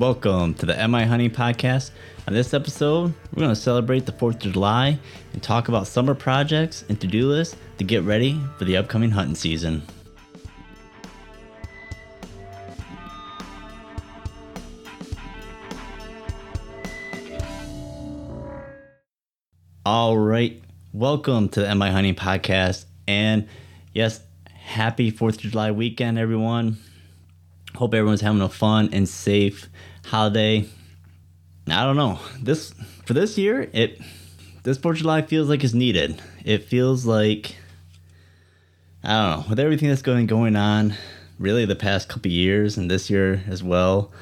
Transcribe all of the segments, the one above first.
Welcome to the MI Hunting Podcast. On this episode, we're going to celebrate the 4th of July and talk about summer projects and to do lists to get ready for the upcoming hunting season. All right, welcome to the MI Hunting Podcast. And yes, happy 4th of July weekend, everyone. Hope everyone's having a fun and safe holiday. I don't know. This for this year, it this 4th of July feels like it's needed. It feels like I don't know, with everything that's going going on, really the past couple years and this year as well,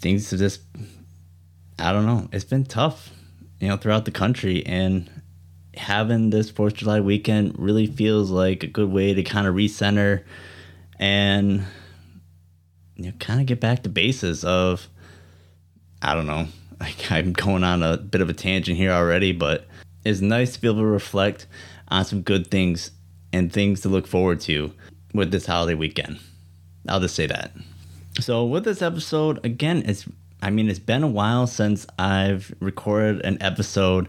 things have just I don't know. It's been tough, you know, throughout the country and having this 4th of July weekend really feels like a good way to kind of recenter and you know, kind of get back to bases of I don't know. Like I'm going on a bit of a tangent here already, but it's nice to be able to reflect on some good things and things to look forward to with this holiday weekend. I'll just say that. So with this episode, again, it's I mean it's been a while since I've recorded an episode.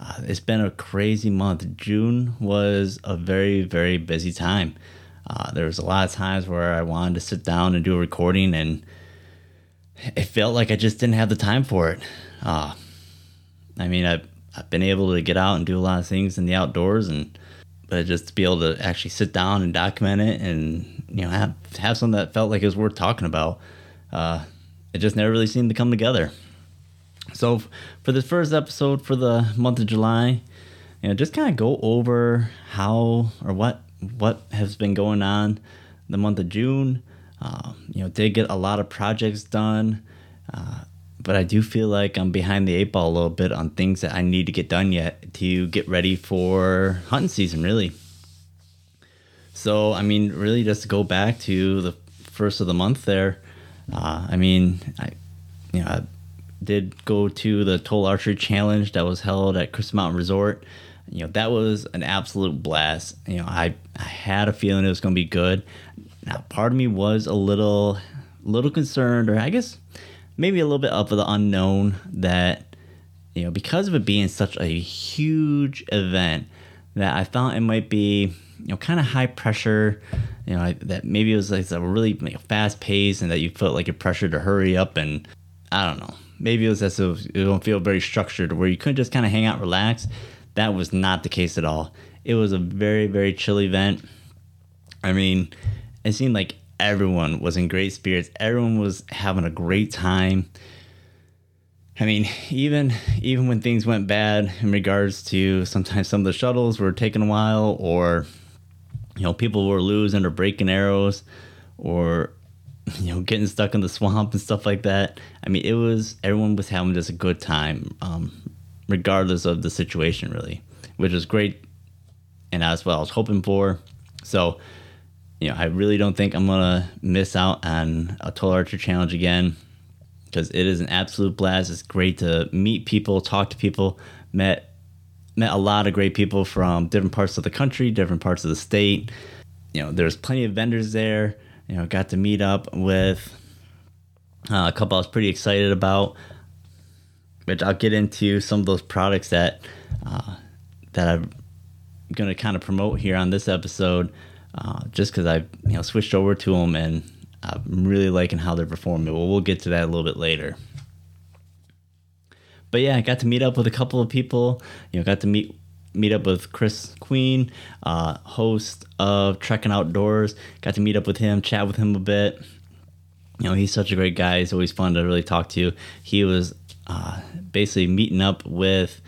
Uh, it's been a crazy month. June was a very very busy time. Uh, there was a lot of times where I wanted to sit down and do a recording, and it felt like I just didn't have the time for it. Uh, I mean, I've, I've been able to get out and do a lot of things in the outdoors, and but just to be able to actually sit down and document it, and you know, have have something that felt like it was worth talking about, uh, it just never really seemed to come together. So, for this first episode for the month of July, you know, just kind of go over how or what what has been going on the month of June. Uh, you know, did get a lot of projects done, uh, but I do feel like I'm behind the eight ball a little bit on things that I need to get done yet to get ready for hunting season, really. So, I mean, really, just to go back to the first of the month there. Uh, I mean, I, you know, I did go to the Total Archery Challenge that was held at Crystal Mountain Resort you know that was an absolute blast. You know i i had a feeling it was going to be good. Now part of me was a little little concerned or i guess maybe a little bit of the unknown that you know because of it being such a huge event that i thought it might be you know kind of high pressure. You know that maybe it was like a really like, fast pace and that you felt like you're pressured to hurry up and i don't know. Maybe it was as if it don't feel very structured where you couldn't just kind of hang out relax that was not the case at all. It was a very, very chill event. I mean, it seemed like everyone was in great spirits. Everyone was having a great time. I mean, even even when things went bad in regards to sometimes some of the shuttles were taking a while, or you know, people were losing or breaking arrows, or you know, getting stuck in the swamp and stuff like that. I mean, it was everyone was having just a good time. Um, regardless of the situation, really, which is great. And that's what I was hoping for. So, you know, I really don't think I'm gonna miss out on a Total Archer Challenge again because it is an absolute blast. It's great to meet people, talk to people. Met met a lot of great people from different parts of the country, different parts of the state. You know, there's plenty of vendors there. You know, got to meet up with uh, a couple I was pretty excited about which I'll get into some of those products that uh, that I'm going to kind of promote here on this episode, uh, just because I've you know switched over to them and I'm really liking how they're performing. Well, we'll get to that a little bit later. But yeah, I got to meet up with a couple of people. You know, got to meet meet up with Chris Queen, uh, host of Trekking Outdoors. Got to meet up with him, chat with him a bit. You know, he's such a great guy. He's always fun to really talk to. He was uh, basically meeting up with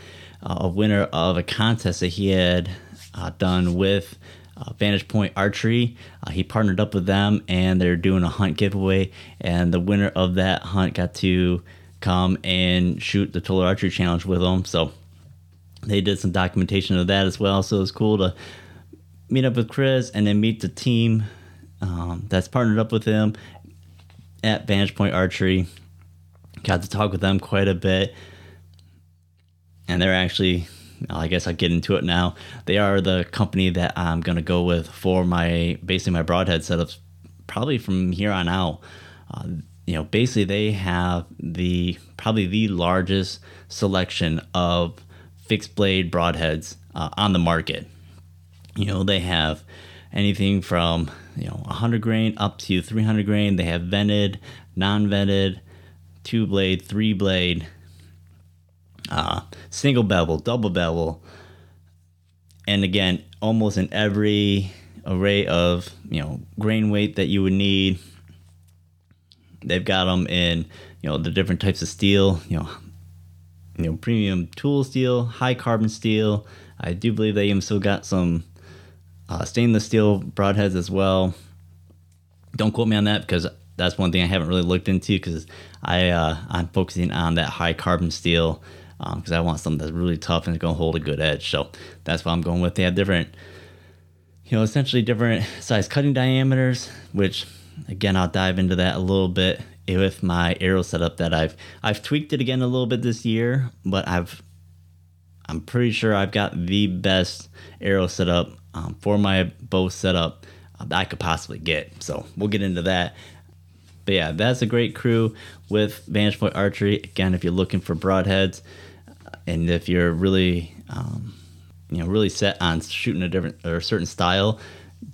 uh, a winner of a contest that he had uh, done with uh, Vantage Point Archery. Uh, he partnered up with them and they're doing a hunt giveaway. And the winner of that hunt got to come and shoot the Total Archery Challenge with them. So they did some documentation of that as well. So it's cool to meet up with Chris and then meet the team um, that's partnered up with him at Vantage Point Archery got to talk with them quite a bit. And they're actually, I guess I'll get into it now. They are the company that I'm going to go with for my basically my broadhead setups, probably from here on out. Uh, you know, basically they have the probably the largest selection of fixed blade broadheads uh, on the market. You know, they have anything from you know 100 grain up to 300 grain. They have vented, non-vented, two blade, three blade, uh, single bevel, double bevel, and again, almost in every array of you know grain weight that you would need. They've got them in you know the different types of steel, you know, you know premium tool steel, high carbon steel. I do believe they even still got some uh, stainless steel broadheads as well. Don't quote me on that because that's one thing I haven't really looked into because I uh, I'm focusing on that high carbon steel because um, I want something that's really tough and is going to hold a good edge. So that's what I'm going with. They have different, you know, essentially different size cutting diameters, which again I'll dive into that a little bit with my arrow setup that I've I've tweaked it again a little bit this year, but I've I'm pretty sure I've got the best arrow setup um, for my bow setup uh, that I could possibly get. So we'll get into that. But yeah, that's a great crew with Vantage Point Archery. Again, if you're looking for broadheads, uh, and if you're really, um, you know, really set on shooting a different or a certain style,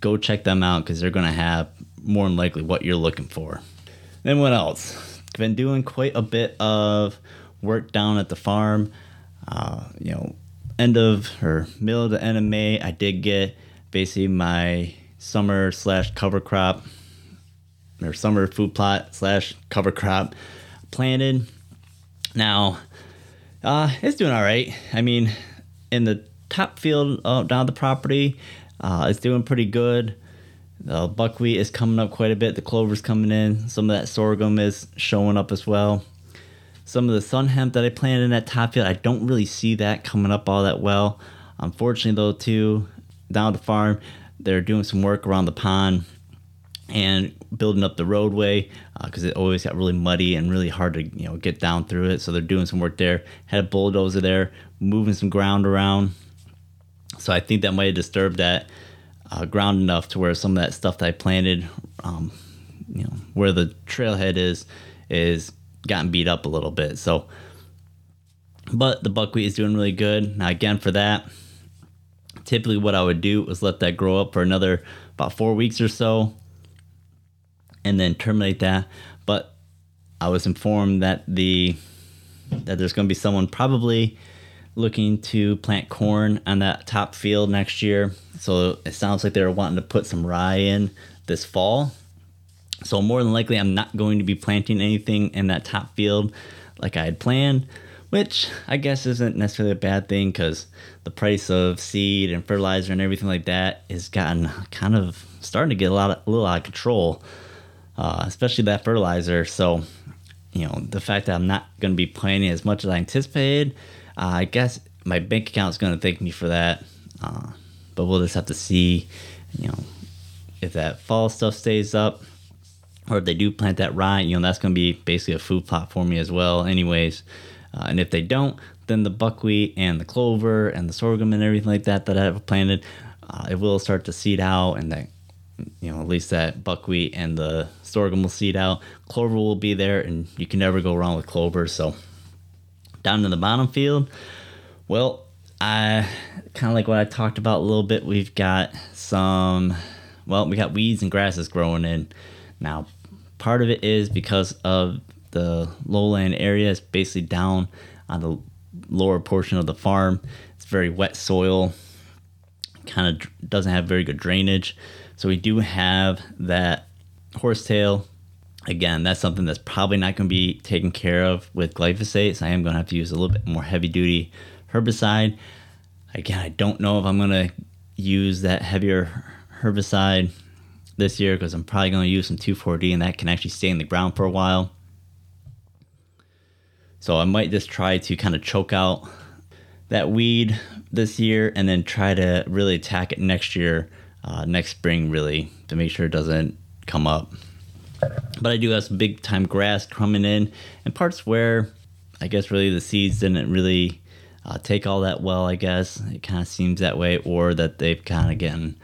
go check them out because they're going to have more than likely what you're looking for. Then what else? Been doing quite a bit of work down at the farm. Uh, you know, end of or middle to end of May, I did get basically my summer slash cover crop or summer food plot slash cover crop planted. Now, uh, it's doing all right. I mean, in the top field uh, down the property, uh, it's doing pretty good. The buckwheat is coming up quite a bit. The clover's coming in. Some of that sorghum is showing up as well. Some of the sun hemp that I planted in that top field, I don't really see that coming up all that well. Unfortunately, though, too, down the farm, they're doing some work around the pond and building up the roadway because uh, it always got really muddy and really hard to you know get down through it. So they're doing some work there. Had a bulldozer there, moving some ground around. So I think that might have disturbed that uh, ground enough to where some of that stuff that I planted, um, you know, where the trailhead is, is gotten beat up a little bit. So, but the buckwheat is doing really good. Now, again, for that, typically what I would do is let that grow up for another about four weeks or so and then terminate that. But I was informed that the that there's going to be someone probably looking to plant corn on that top field next year. So it sounds like they're wanting to put some rye in this fall. So more than likely, I'm not going to be planting anything in that top field like I had planned, which I guess isn't necessarily a bad thing because the price of seed and fertilizer and everything like that has gotten kind of starting to get a lot of, a little out of control, uh, especially that fertilizer. So, you know, the fact that I'm not going to be planting as much as I anticipated, uh, I guess my bank account is going to thank me for that. Uh, but we'll just have to see, you know, if that fall stuff stays up or if they do plant that rye, you know, that's going to be basically a food plot for me as well, anyways. Uh, and if they don't, then the buckwheat and the clover and the sorghum and everything like that that I have planted, uh, it will start to seed out, and that, you know, at least that buckwheat and the sorghum will seed out. Clover will be there, and you can never go wrong with clover. So, down in the bottom field, well, I kind of like what I talked about a little bit. We've got some, well, we got weeds and grasses growing in now, part of it is because of the lowland area. It's basically down on the lower portion of the farm. It's very wet soil, kind of doesn't have very good drainage. So we do have that horsetail. Again, that's something that's probably not going to be taken care of with glyphosate. So I am going to have to use a little bit more heavy duty herbicide. Again, I don't know if I'm going to use that heavier herbicide this year because I'm probably going to use some 2,4-D and that can actually stay in the ground for a while. So I might just try to kind of choke out that weed this year and then try to really attack it next year, uh, next spring, really, to make sure it doesn't come up. But I do have some big time grass coming in and parts where I guess really the seeds didn't really uh, take all that well, I guess. It kind of seems that way, or that they've kind of gotten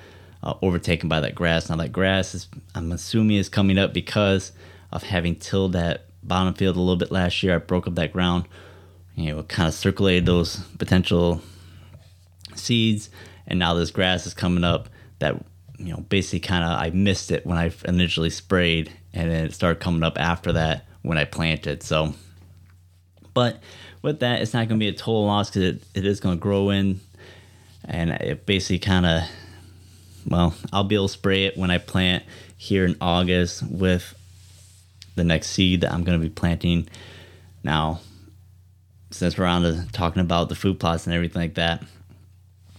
uh, overtaken by that grass. Now that grass is, I'm assuming, is coming up because of having tilled that bottom field a little bit last year. I broke up that ground, you know, kind of circulated those potential seeds, and now this grass is coming up that you know basically kind of I missed it when I initially sprayed, and then it started coming up after that when I planted. So, but with that, it's not going to be a total loss because it, it is going to grow in, and it basically kind of well, I'll be able to spray it when I plant here in August with the next seed that I'm going to be planting. Now, since we're on to talking about the food plots and everything like that,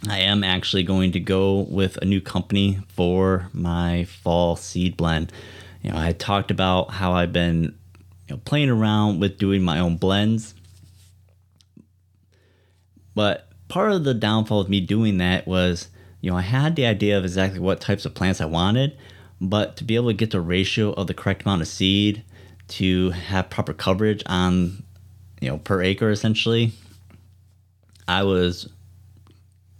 I am actually going to go with a new company for my fall seed blend. You know, I talked about how I've been you know, playing around with doing my own blends. But part of the downfall of me doing that was, you know, I had the idea of exactly what types of plants I wanted, but to be able to get the ratio of the correct amount of seed to have proper coverage on, you know, per acre essentially, I was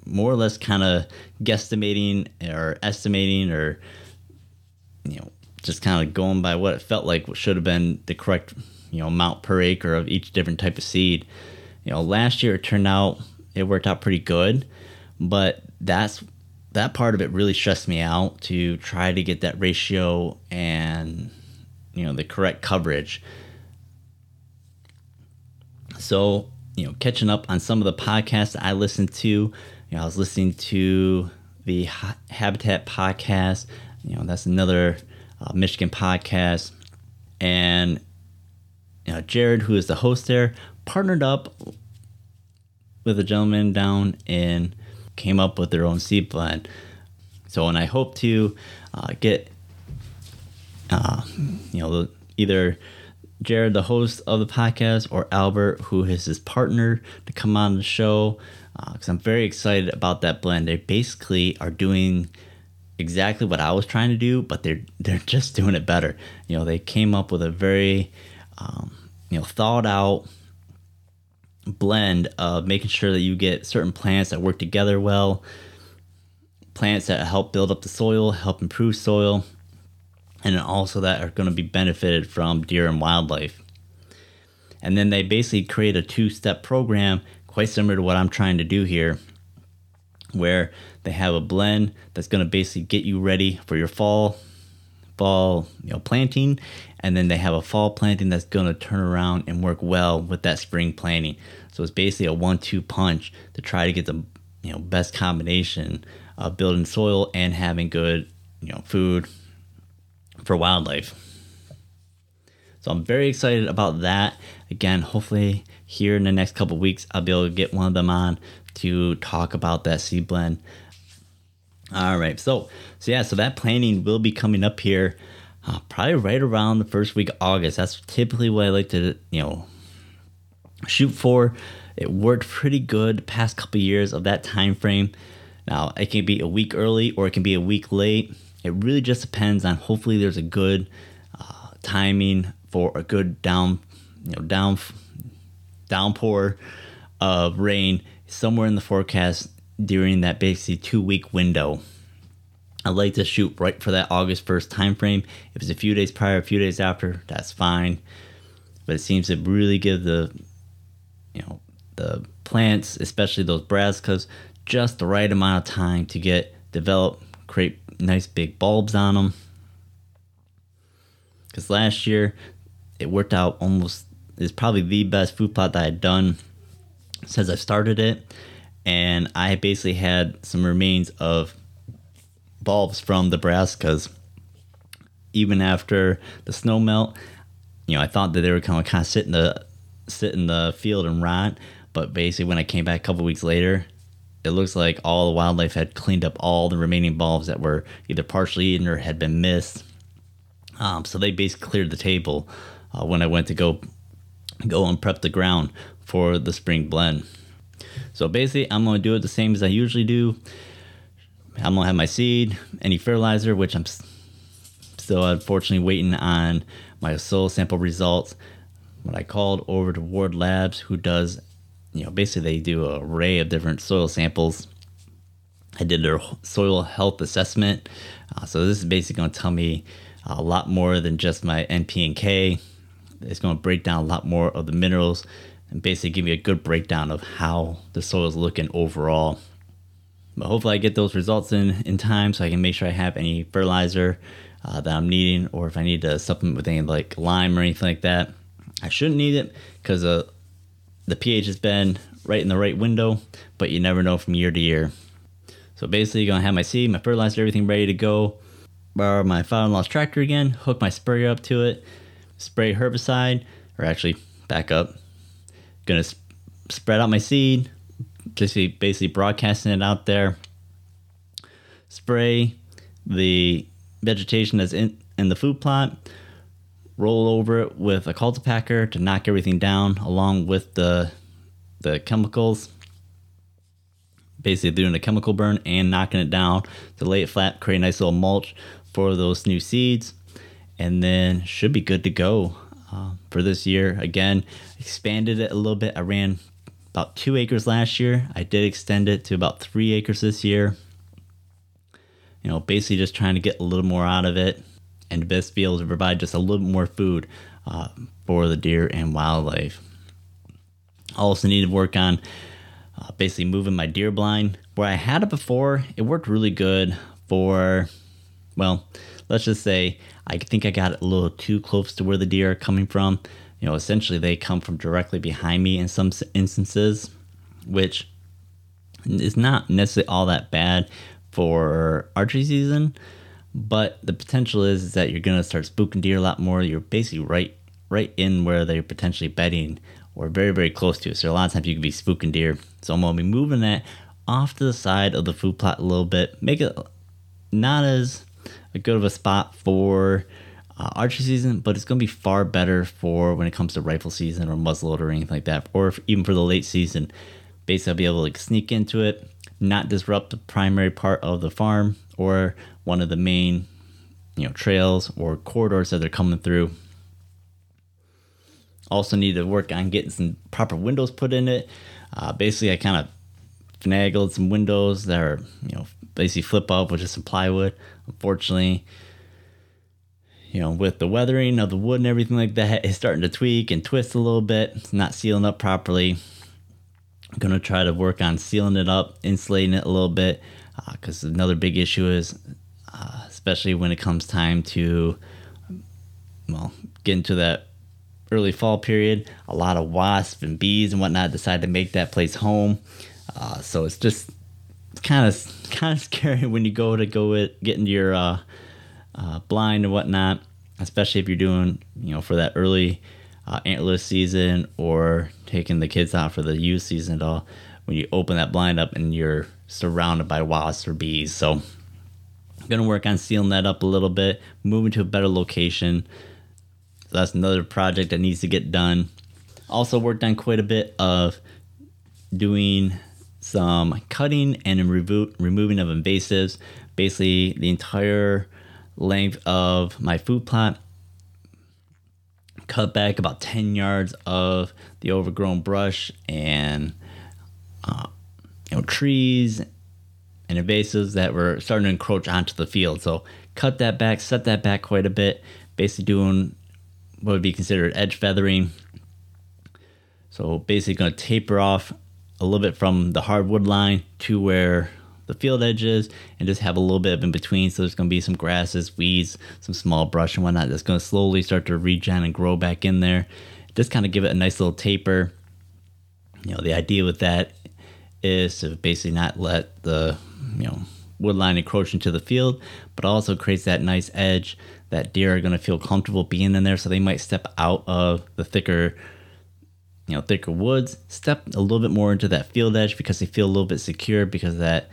more or less kind of guesstimating or estimating or you know just kind of going by what it felt like what should have been the correct you know amount per acre of each different type of seed. You know last year it turned out it worked out pretty good but that's that part of it really stressed me out to try to get that ratio and you know the correct coverage. So you know catching up on some of the podcasts i listened to you know, I was listening to the Habitat podcast. You know, that's another uh, Michigan podcast, and you know, Jared, who is the host there, partnered up with a gentleman down and came up with their own seed blend. So, and I hope to uh, get, uh, you know, either Jared, the host of the podcast, or Albert, who is his partner, to come on the show because uh, I'm very excited about that blend. They basically are doing exactly what I was trying to do, but they're they're just doing it better. You know, they came up with a very um, you know thought out blend of making sure that you get certain plants that work together well, plants that help build up the soil, help improve soil, and also that are going to be benefited from deer and wildlife. And then they basically create a two step program quite similar to what I'm trying to do here, where they have a blend that's going to basically get you ready for your fall fall you know planting and then they have a fall planting that's going to turn around and work well with that spring planting so it's basically a one-two punch to try to get the you know best combination of building soil and having good you know food for wildlife so i'm very excited about that again hopefully here in the next couple weeks, I'll be able to get one of them on to talk about that seed blend. All right, so so yeah, so that planning will be coming up here, uh, probably right around the first week of August. That's typically what I like to you know shoot for. It worked pretty good the past couple years of that time frame. Now it can be a week early or it can be a week late. It really just depends on. Hopefully, there's a good uh, timing for a good down, you know, down downpour of rain somewhere in the forecast during that basically two week window. I like to shoot right for that August 1st time frame. If it's a few days prior, a few days after, that's fine. But it seems to really give the you know the plants, especially those brassicas, just the right amount of time to get develop, create nice big bulbs on them. Because last year it worked out almost is probably the best food plot that I've done since I started it. And I basically had some remains of bulbs from the brassicas. Even after the snow melt, you know, I thought that they were kind of kind of sit in the sit in the field and rot. But basically, when I came back a couple weeks later, it looks like all the wildlife had cleaned up all the remaining bulbs that were either partially eaten or had been missed. Um, so they basically cleared the table uh, when I went to go go and prep the ground for the spring blend. So basically, I'm going to do it the same as I usually do. I'm going to have my seed, any fertilizer, which I'm still unfortunately waiting on my soil sample results. What I called over to Ward Labs, who does, you know, basically they do an array of different soil samples. I did their soil health assessment. Uh, so this is basically going to tell me a lot more than just my NP and K. It's going to break down a lot more of the minerals and basically give me a good breakdown of how the soil is looking overall. But hopefully, I get those results in in time so I can make sure I have any fertilizer uh, that I'm needing, or if I need to supplement with any like lime or anything like that. I shouldn't need it because uh, the pH has been right in the right window, but you never know from year to year. So basically, gonna have my seed, my fertilizer, everything ready to go. Borrow my father-in-law's tractor again, hook my sprayer up to it, spray herbicide, or actually back up. Gonna sp- spread out my seed, just basically broadcasting it out there. Spray the vegetation that's in, in the food plot. Roll over it with a cultipacker to knock everything down, along with the the chemicals basically doing a chemical burn and knocking it down to lay it flat, create a nice little mulch for those new seeds, and then should be good to go uh, for this year. Again, expanded it a little bit. I ran about two acres last year. I did extend it to about three acres this year. You know, basically just trying to get a little more out of it and best be able to provide just a little more food uh, for the deer and wildlife. I Also need to work on uh, basically moving my deer blind. Where I had it before, it worked really good for, well, let's just say I think I got it a little too close to where the deer are coming from. You know, essentially they come from directly behind me in some instances, which is not necessarily all that bad for archery season. But the potential is, is that you're gonna start spooking deer a lot more. You're basically right right in where they're potentially bedding or very, very close to it. So a lot of times you could be spooking deer. So I'm gonna be moving that off to the side of the food plot a little bit, make it not as good of a spot for uh, archery season, but it's gonna be far better for when it comes to rifle season or muzzleloader or anything like that, or if, even for the late season. Basically, I'll be able to like, sneak into it, not disrupt the primary part of the farm or one of the main, you know, trails or corridors that they're coming through also need to work on getting some proper windows put in it. Uh, basically, I kind of finagled some windows that are, you know, basically flip up with just some plywood. Unfortunately, you know, with the weathering of the wood and everything like that, it's starting to tweak and twist a little bit. It's not sealing up properly. I'm going to try to work on sealing it up, insulating it a little bit, because uh, another big issue is, uh, especially when it comes time to, well, get into that early fall period, a lot of wasps and bees and whatnot decide to make that place home. Uh, so it's just kind of kind of scary when you go to go it, get into your uh, uh, blind and whatnot, especially if you're doing you know for that early uh, antlerless season or taking the kids out for the youth season at all. When you open that blind up and you're surrounded by wasps or bees, so gonna work on sealing that up a little bit, moving to a better location. So that's another project that needs to get done. Also worked on quite a bit of doing some cutting and remo- removing of invasives. Basically, the entire length of my food plot. Cut back about 10 yards of the overgrown brush and uh, you know trees and invasives that were starting to encroach onto the field. So cut that back, set that back quite a bit. Basically doing what would be considered edge feathering. So basically going to taper off a little bit from the hardwood line to where the field edge is and just have a little bit of in between. So there's going to be some grasses, weeds, some small brush and whatnot that's going to slowly start to regen and grow back in there. Just kind of give it a nice little taper. You know, the idea with that is to basically not let the, you know, wood line encroach into the field, but also creates that nice edge that deer are going to feel comfortable being in there. So they might step out of the thicker, you know, thicker woods, step a little bit more into that field edge because they feel a little bit secure because that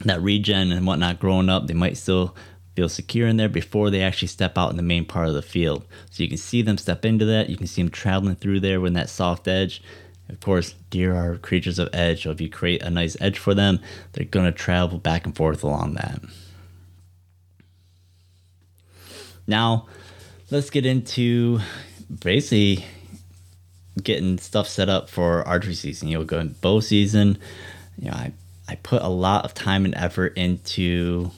that regen and whatnot growing up, they might still feel secure in there before they actually step out in the main part of the field. So you can see them step into that. You can see them traveling through there when that soft edge. Of course, deer are creatures of edge. So if you create a nice edge for them, they're going to travel back and forth along that. Now, let's get into basically getting stuff set up for archery season. You know, going bow season. You know, I I put a lot of time and effort into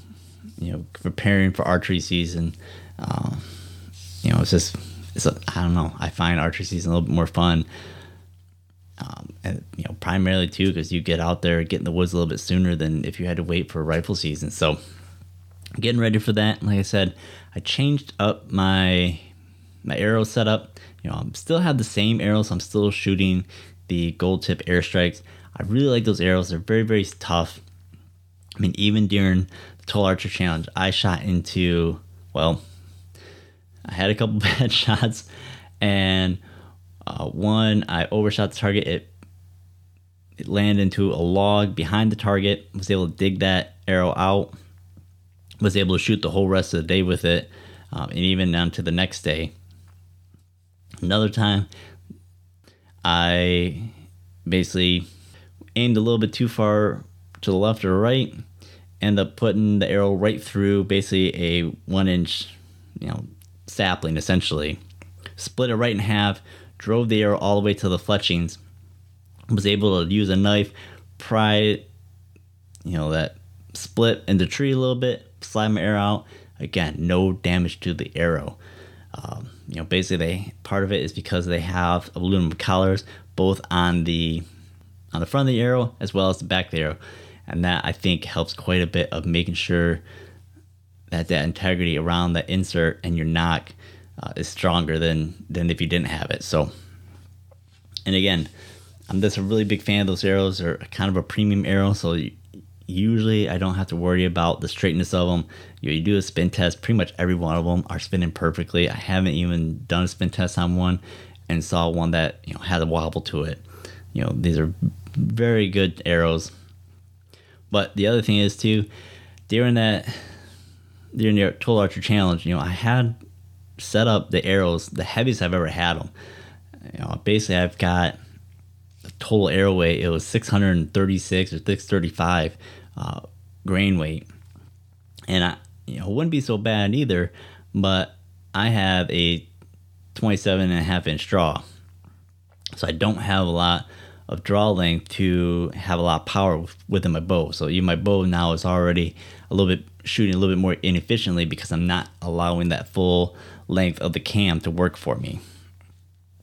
you know preparing for archery season. Um, you know, it's just it's a, I don't know. I find archery season a little bit more fun. Um, and you know, primarily too because you get out there, get in the woods a little bit sooner than if you had to wait for rifle season. So, getting ready for that. Like I said, I changed up my my arrow setup. You know, I'm still have the same arrows. I'm still shooting the gold tip airstrikes. I really like those arrows. They're very very tough. I mean, even during the Total Archer Challenge, I shot into well, I had a couple bad shots, and uh, one I overshot the target. It it landed into a log behind the target. Was able to dig that arrow out. Was able to shoot the whole rest of the day with it, um, and even down to the next day. Another time, I basically aimed a little bit too far to the left or right. End up putting the arrow right through basically a one inch, you know, sapling essentially. Split it right in half, drove the arrow all the way to the fletchings. Was able to use a knife, pry, you know, that split in the tree a little bit, slide my arrow out. Again, no damage to the arrow. Um, you know, basically, they part of it is because they have aluminum collars both on the on the front of the arrow as well as the back of the arrow, and that I think helps quite a bit of making sure that that integrity around the insert and your nock uh, is stronger than than if you didn't have it. So, and again, I'm just a really big fan of those arrows. They're kind of a premium arrow, so usually I don't have to worry about the straightness of them. You, you do a spin test, pretty much every one of them are spinning perfectly. I haven't even done a spin test on one and saw one that you know had a wobble to it. You know, these are very good arrows. But the other thing is too, during that during the Total Archer Challenge, you know, I had set up the arrows the heaviest I've ever had them. You know, basically I've got a total arrow weight. It was 636 or 635 uh, grain weight, and I you know it wouldn't be so bad either. But I have a 27 and a half inch draw, so I don't have a lot of draw length to have a lot of power within my bow. So even my bow now is already a little bit shooting a little bit more inefficiently because I'm not allowing that full length of the cam to work for me.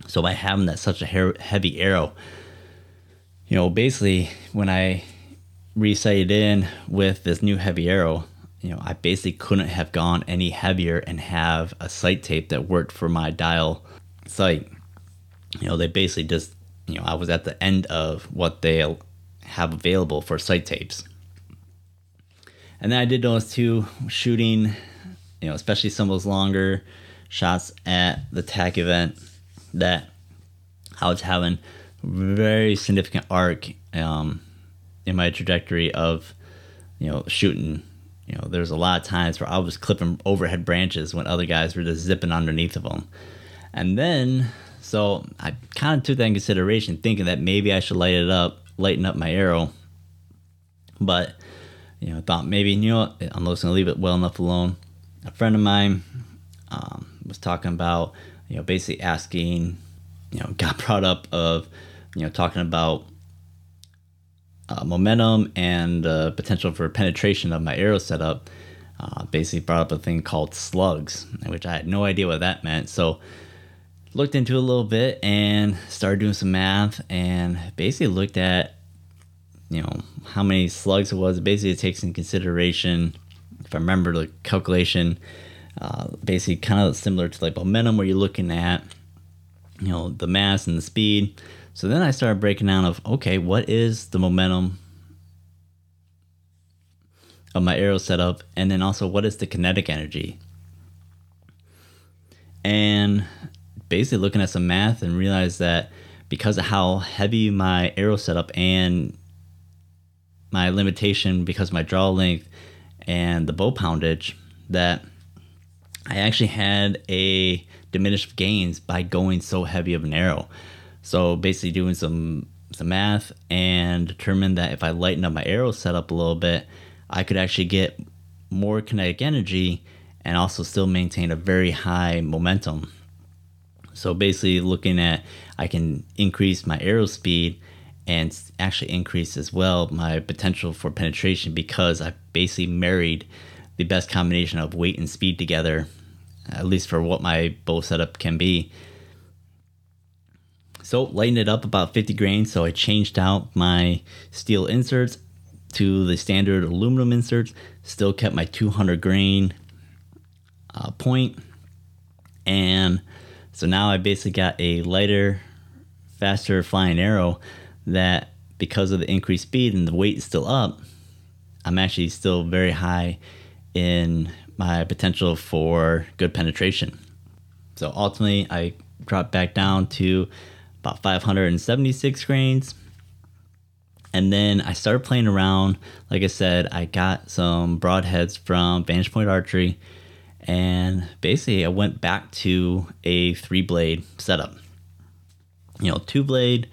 So by having that such a heavy arrow, you know, basically when I resighted in with this new heavy arrow, you know, I basically couldn't have gone any heavier and have a sight tape that worked for my dial sight. You know, they basically just, you know, I was at the end of what they have available for sight tapes. And then I did notice too, shooting, you know, especially some of those longer shots at the TAC event, that I was having very significant arc um, in my trajectory of you know shooting. You know, there's a lot of times where I was clipping overhead branches when other guys were just zipping underneath of them, and then so I kind of took that in consideration, thinking that maybe I should light it up, lighten up my arrow, but you know, I thought maybe you know I'm just gonna leave it well enough alone. A friend of mine um, was talking about you know basically asking, you know, got brought up of you know, talking about uh, momentum and uh, potential for penetration of my arrow setup, uh, basically brought up a thing called slugs, which I had no idea what that meant. So looked into a little bit and started doing some math and basically looked at you know how many slugs it was. Basically, it takes in consideration, if I remember the calculation, uh, basically kind of similar to like momentum, where you're looking at you know the mass and the speed so then I started breaking down of okay, what is the momentum of my arrow setup, and then also what is the kinetic energy? And basically looking at some math and realized that because of how heavy my arrow setup and my limitation because my draw length and the bow poundage that I actually had a diminished gains by going so heavy of an arrow. So basically doing some some math and determined that if I lighten up my arrow setup a little bit, I could actually get more kinetic energy and also still maintain a very high momentum. So basically looking at I can increase my arrow speed and actually increase as well my potential for penetration because I basically married the best combination of weight and speed together at least for what my bow setup can be. So lighten it up about 50 grains. So I changed out my steel inserts to the standard aluminum inserts. Still kept my 200 grain uh, point. And so now I basically got a lighter, faster flying arrow that because of the increased speed and the weight is still up, I'm actually still very high in my potential for good penetration. So ultimately, I dropped back down to about 576 grains. And then I started playing around. Like I said, I got some broadheads from Vantage Point Archery. And basically, I went back to a three blade setup. You know, two blade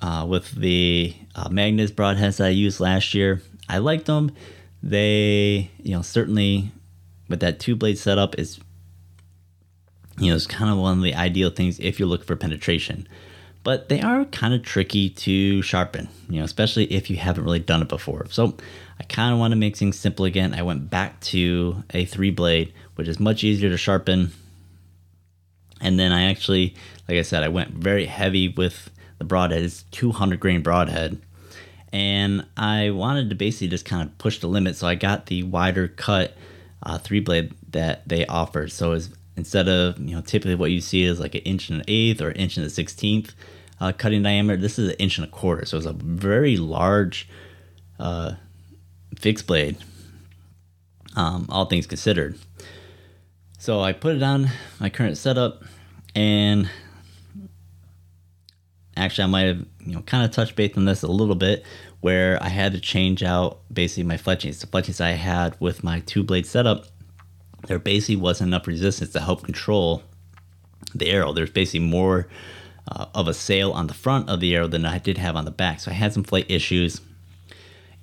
uh, with the uh, Magnus broadheads I used last year. I liked them. They, you know, certainly with that two blade setup is, you know, it's kind of one of the ideal things if you're looking for penetration. But they are kind of tricky to sharpen, you know, especially if you haven't really done it before. So I kind of want to make things simple again. I went back to a three blade, which is much easier to sharpen. And then I actually, like I said, I went very heavy with the broadhead. It's 200 grain broadhead and I wanted to basically just kind of push the limit. So I got the wider cut uh, three blade that they offered. So was, instead of you know typically what you see is like an inch and an eighth or an inch and a sixteenth uh, cutting diameter, this is an inch and a quarter. So it's a very large uh, fixed blade. Um, all things considered. So I put it on my current setup, and actually I might have you know kind of touched base on this a little bit where I had to change out basically my fletchings. The fletchings I had with my two blade setup, there basically wasn't enough resistance to help control the arrow. There's basically more uh, of a sail on the front of the arrow than I did have on the back. So I had some flight issues.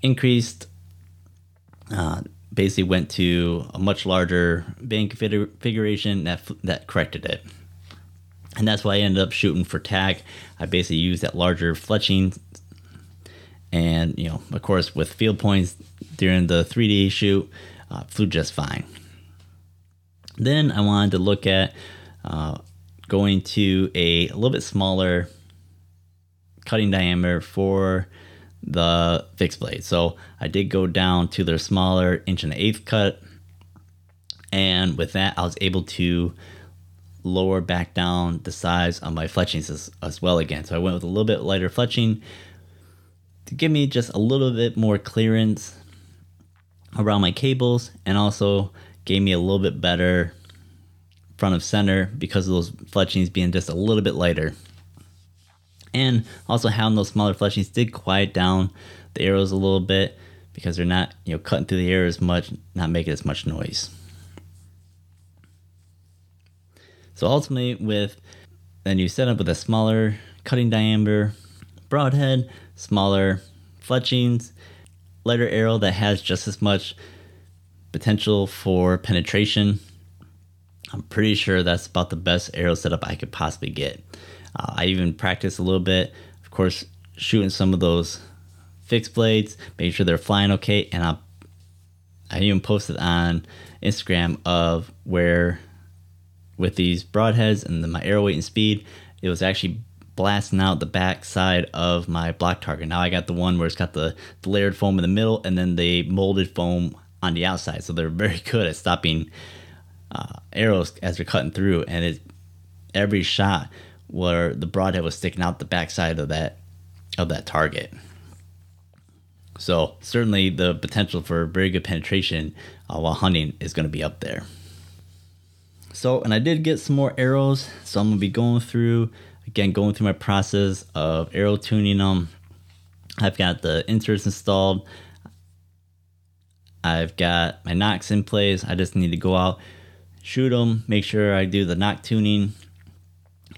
Increased, uh, basically went to a much larger band configuration that that corrected it and that's why I ended up shooting for TAC. I basically used that larger fletching, and you know, of course, with field points during the 3D shoot, uh, flew just fine. Then I wanted to look at uh, going to a, a little bit smaller cutting diameter for the fixed blade. So I did go down to their smaller inch and an eighth cut, and with that, I was able to lower back down the size on my fletchings as, as well again. So I went with a little bit lighter fletching to give me just a little bit more clearance around my cables and also gave me a little bit better front of center because of those fletchings being just a little bit lighter. And also having those smaller fletchings did quiet down the arrows a little bit because they're not, you know, cutting through the air as much, not making as much noise. So ultimately, with a new setup with a smaller cutting diameter broadhead, smaller fletchings, lighter arrow that has just as much potential for penetration. I'm pretty sure that's about the best arrow setup I could possibly get. Uh, I even practiced a little bit, of course, shooting some of those fixed blades, making sure they're flying okay, and I I even posted on Instagram of where with these broadheads and my arrow weight and speed, it was actually blasting out the back side of my block target. Now I got the one where it's got the, the layered foam in the middle and then the molded foam on the outside. So they're very good at stopping uh, arrows as they're cutting through. And it every shot where the broadhead was sticking out the backside of that of that target. So certainly the potential for very good penetration uh, while hunting is going to be up there. So, and I did get some more arrows. So I'm gonna be going through again, going through my process of arrow tuning them. I've got the inserts installed. I've got my nocks in place. I just need to go out, shoot them, make sure I do the nock tuning,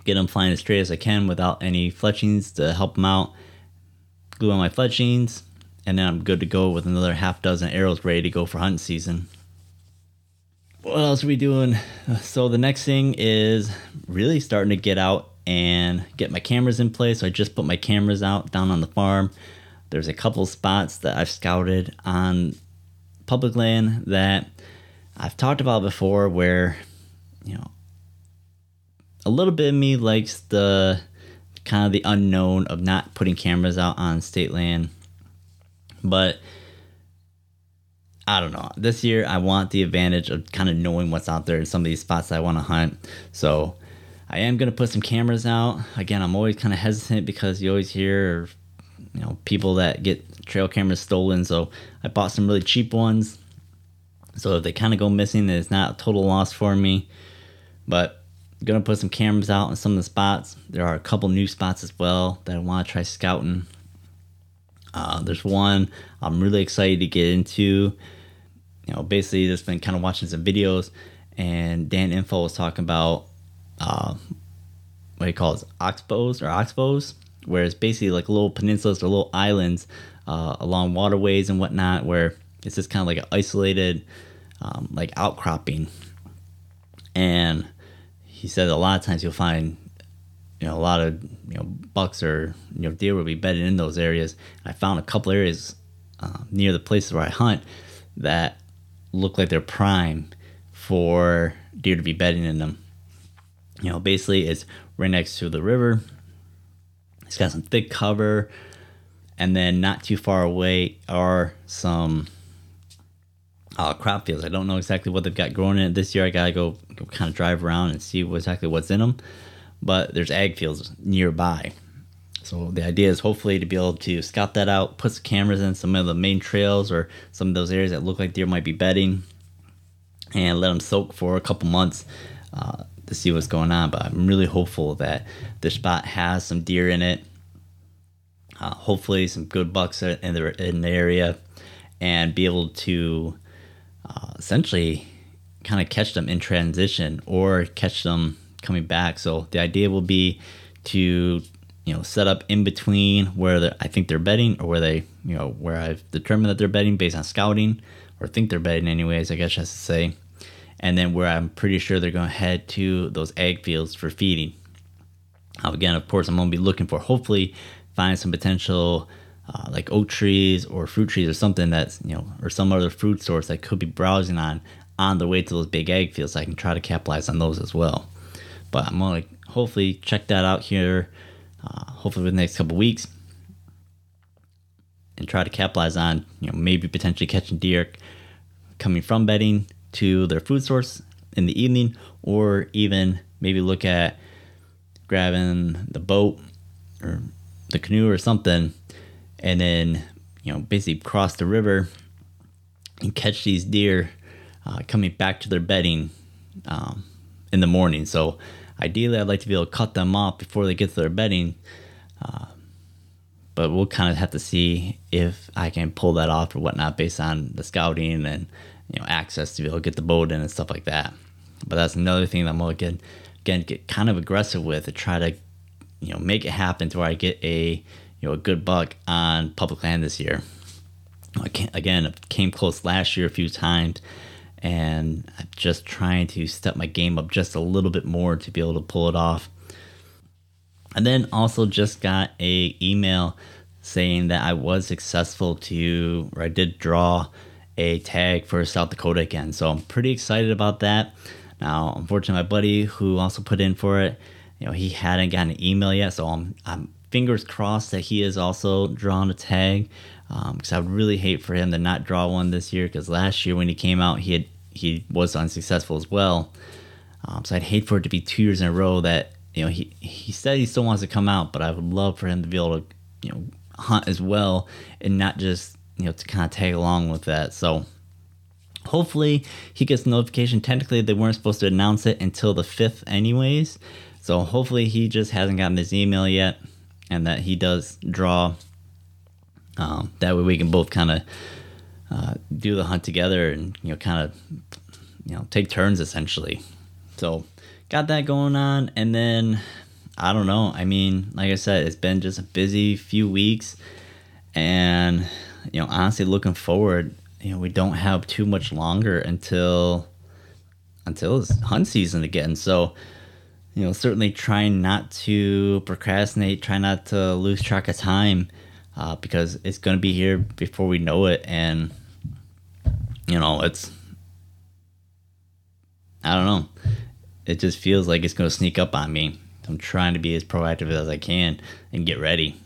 get them flying as straight as I can without any fletchings to help them out. Glue on my fletchings, and then I'm good to go with another half dozen arrows ready to go for hunting season what else are we doing? So the next thing is really starting to get out and get my cameras in place. So I just put my cameras out down on the farm. There's a couple spots that I've scouted on public land that I've talked about before where you know, a little bit of me likes the kind of the unknown of not putting cameras out on state land. But I don't know. This year, I want the advantage of kind of knowing what's out there in some of these spots I want to hunt. So I am going to put some cameras out. Again, I'm always kind of hesitant because you always hear, you know, people that get trail cameras stolen. So I bought some really cheap ones. So if they kind of go missing, it's not a total loss for me. But I'm gonna put some cameras out in some of the spots. There are a couple new spots as well that I want to try scouting. Uh, there's one I'm really excited to get into. You know, basically just been kind of watching some videos, and Dan Infalt was talking about uh, what he calls oxbows or oxbows, where it's basically like little peninsulas or little islands uh, along waterways and whatnot, where it's just kind of like an isolated um, like outcropping, and he said a lot of times you'll find you know a lot of you know bucks or you know deer will be bedded in those areas. I found a couple areas uh, near the places where I hunt that look like they're prime for deer to be bedding in them. You know, basically it's right next to the river. It's got some thick cover, and then not too far away are some uh, crop fields. I don't know exactly what they've got growing in it this year. I gotta go, go kind of drive around and see what, exactly what's in them. But there's ag fields nearby. So the idea is hopefully to be able to scout that out, put some cameras in some of the main trails or some of those areas that look like deer might be bedding, and let them soak for a couple months uh, to see what's going on. But I'm really hopeful that this spot has some deer in it. Uh, hopefully, some good bucks in the in the area, and be able to uh, essentially kind of catch them in transition or catch them coming back. So the idea will be to you know set up in between where I think they're bedding or where they you know where I've determined that they're bedding based on scouting or think they're bedding anyways. I guess I should say, and then where I'm pretty sure they're going to head to those ag fields for feeding. Now, again, of course, I'm going to be looking for hopefully find some potential uh, like oak trees or fruit trees or something that's you know or some other fruit source that could be browsing on on the way to those big ag fields. I can try to capitalize on those as well. But I'm gonna hopefully check that out here, uh, hopefully within the next couple weeks, and try to capitalize on you know maybe potentially catching deer coming from bedding to their food source in the evening, or even maybe look at grabbing the boat or the canoe or something and then you know basically cross the river and catch these deer uh, coming back to their bedding um, in the morning. So ideally, I'd like to be able to cut them off before they get to their bedding. Uh, but we'll kind of have to see if I can pull that off or whatnot based on the scouting and you know access to be able to get the boat in and stuff like that. But that's another thing that I'm gonna get again get kind of aggressive with to try to you know make it happen to where I get a you know a good buck on public land this year. I can't, again, came close last year a few times, and I'm just trying to step my game up just a little bit more to be able to pull it off. And then also just got a email saying that I was successful to, or I did draw a tag for South Dakota again. So I'm pretty excited about that. Now, unfortunately, my buddy who also put in for it, you know, he hadn't gotten an email yet, so I'm I'm fingers crossed that he has also drawn a tag because um, I would really hate for him to not draw one this year because last year when he came out he had he was unsuccessful as well. Um, so I'd hate for it to be two years in a row that you know he he said he still wants to come out, but I would love for him to be able to you know hunt as well and not just you know to kind of tag along with that. So hopefully he gets notification. Technically they weren't supposed to announce it until the fifth anyways. So hopefully he just hasn't gotten his email yet and that he does draw. Um, that way we can both kind of uh, do the hunt together and you know kind of you know take turns essentially. So got that going on, and then I don't know. I mean, like I said, it's been just a busy few weeks, and you know honestly looking forward. You know we don't have too much longer until until it's hunt season again. So you know, certainly trying not to procrastinate, try not to lose track of time uh, because it's going to be here before we know it. And, you know, it's, I don't know. it just feels like it's going to sneak up on me. I'm trying to be as proactive as I can and get ready.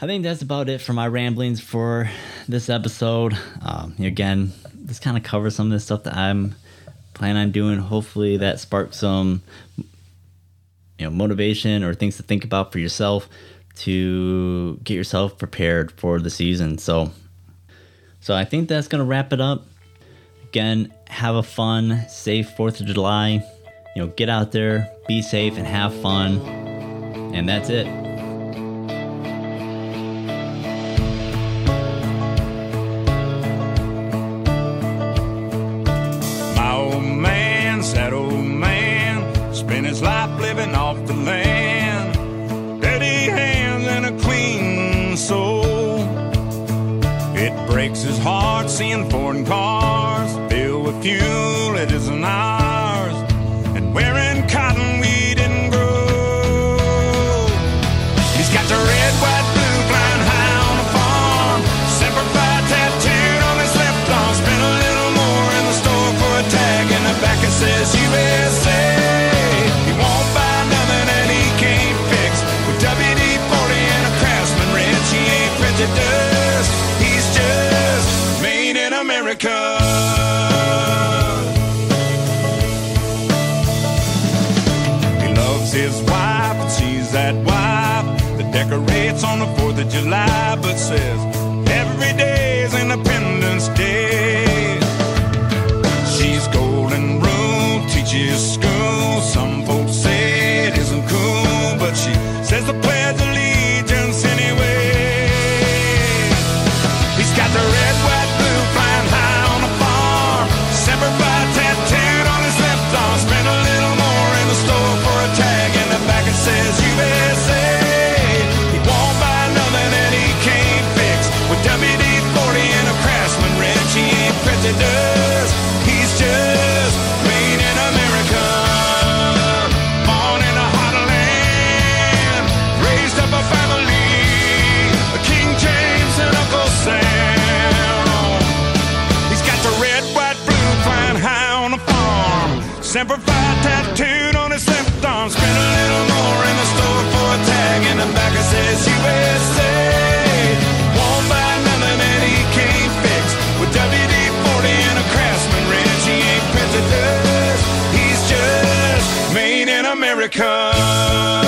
I think that's about it for my ramblings for this episode. Um, again, this kind of covers some of the stuff that I'm planning on doing. Hopefully, that sparks some you know motivation or things to think about for yourself to get yourself prepared for the season. So, so I think that's gonna wrap it up. Again, have a fun, safe Fourth of July. You know, get out there, be safe, and have fun. And that's it. 4th of July, but says five tattooed on his left arm. Spent a little more in the store for a tag, the back says USA. Won't buy nothing that he can't fix with WD-40 and a Craftsman wrench. He ain't. He's just made in America.